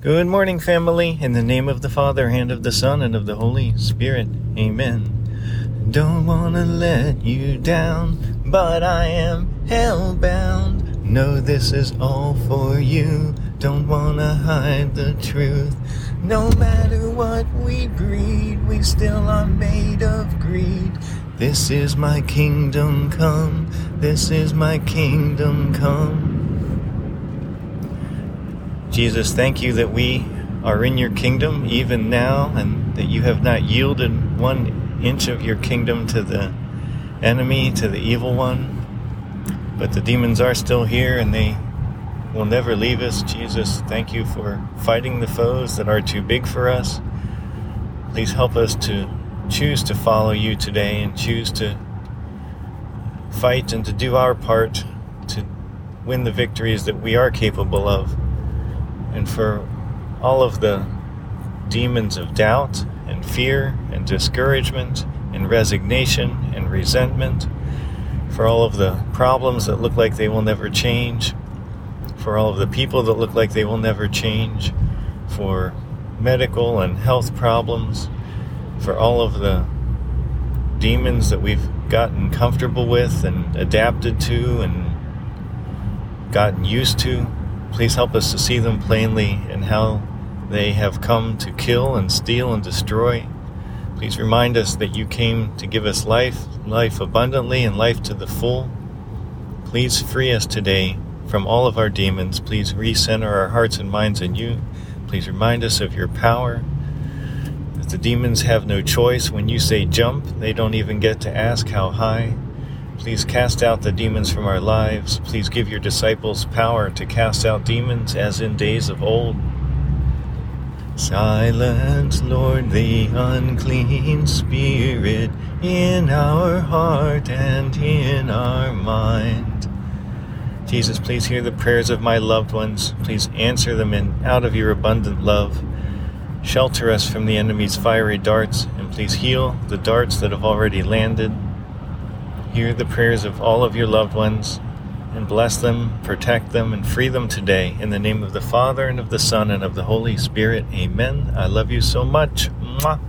Good morning, family. In the name of the Father, and of the Son, and of the Holy Spirit. Amen. Don't want to let you down, but I am hellbound. Know this is all for you. Don't want to hide the truth. No matter what we breed, we still are made of greed. This is my kingdom come. This is my kingdom come. Jesus, thank you that we are in your kingdom even now and that you have not yielded one inch of your kingdom to the enemy, to the evil one. But the demons are still here and they will never leave us. Jesus, thank you for fighting the foes that are too big for us. Please help us to choose to follow you today and choose to fight and to do our part to win the victories that we are capable of and for all of the demons of doubt and fear and discouragement and resignation and resentment, for all of the problems that look like they will never change, for all of the people that look like they will never change, for medical and health problems, for all of the demons that we've gotten comfortable with and adapted to and gotten used to. Please help us to see them plainly and how they have come to kill and steal and destroy. Please remind us that you came to give us life, life abundantly, and life to the full. Please free us today from all of our demons. Please recenter our hearts and minds in you. Please remind us of your power. That the demons have no choice. When you say jump, they don't even get to ask how high. Please cast out the demons from our lives. Please give your disciples power to cast out demons as in days of old. Silence, Lord, the unclean spirit in our heart and in our mind. Jesus, please hear the prayers of my loved ones. Please answer them in out of your abundant love. Shelter us from the enemy's fiery darts, and please heal the darts that have already landed. Hear the prayers of all of your loved ones and bless them, protect them, and free them today. In the name of the Father, and of the Son, and of the Holy Spirit. Amen. I love you so much. Mwah.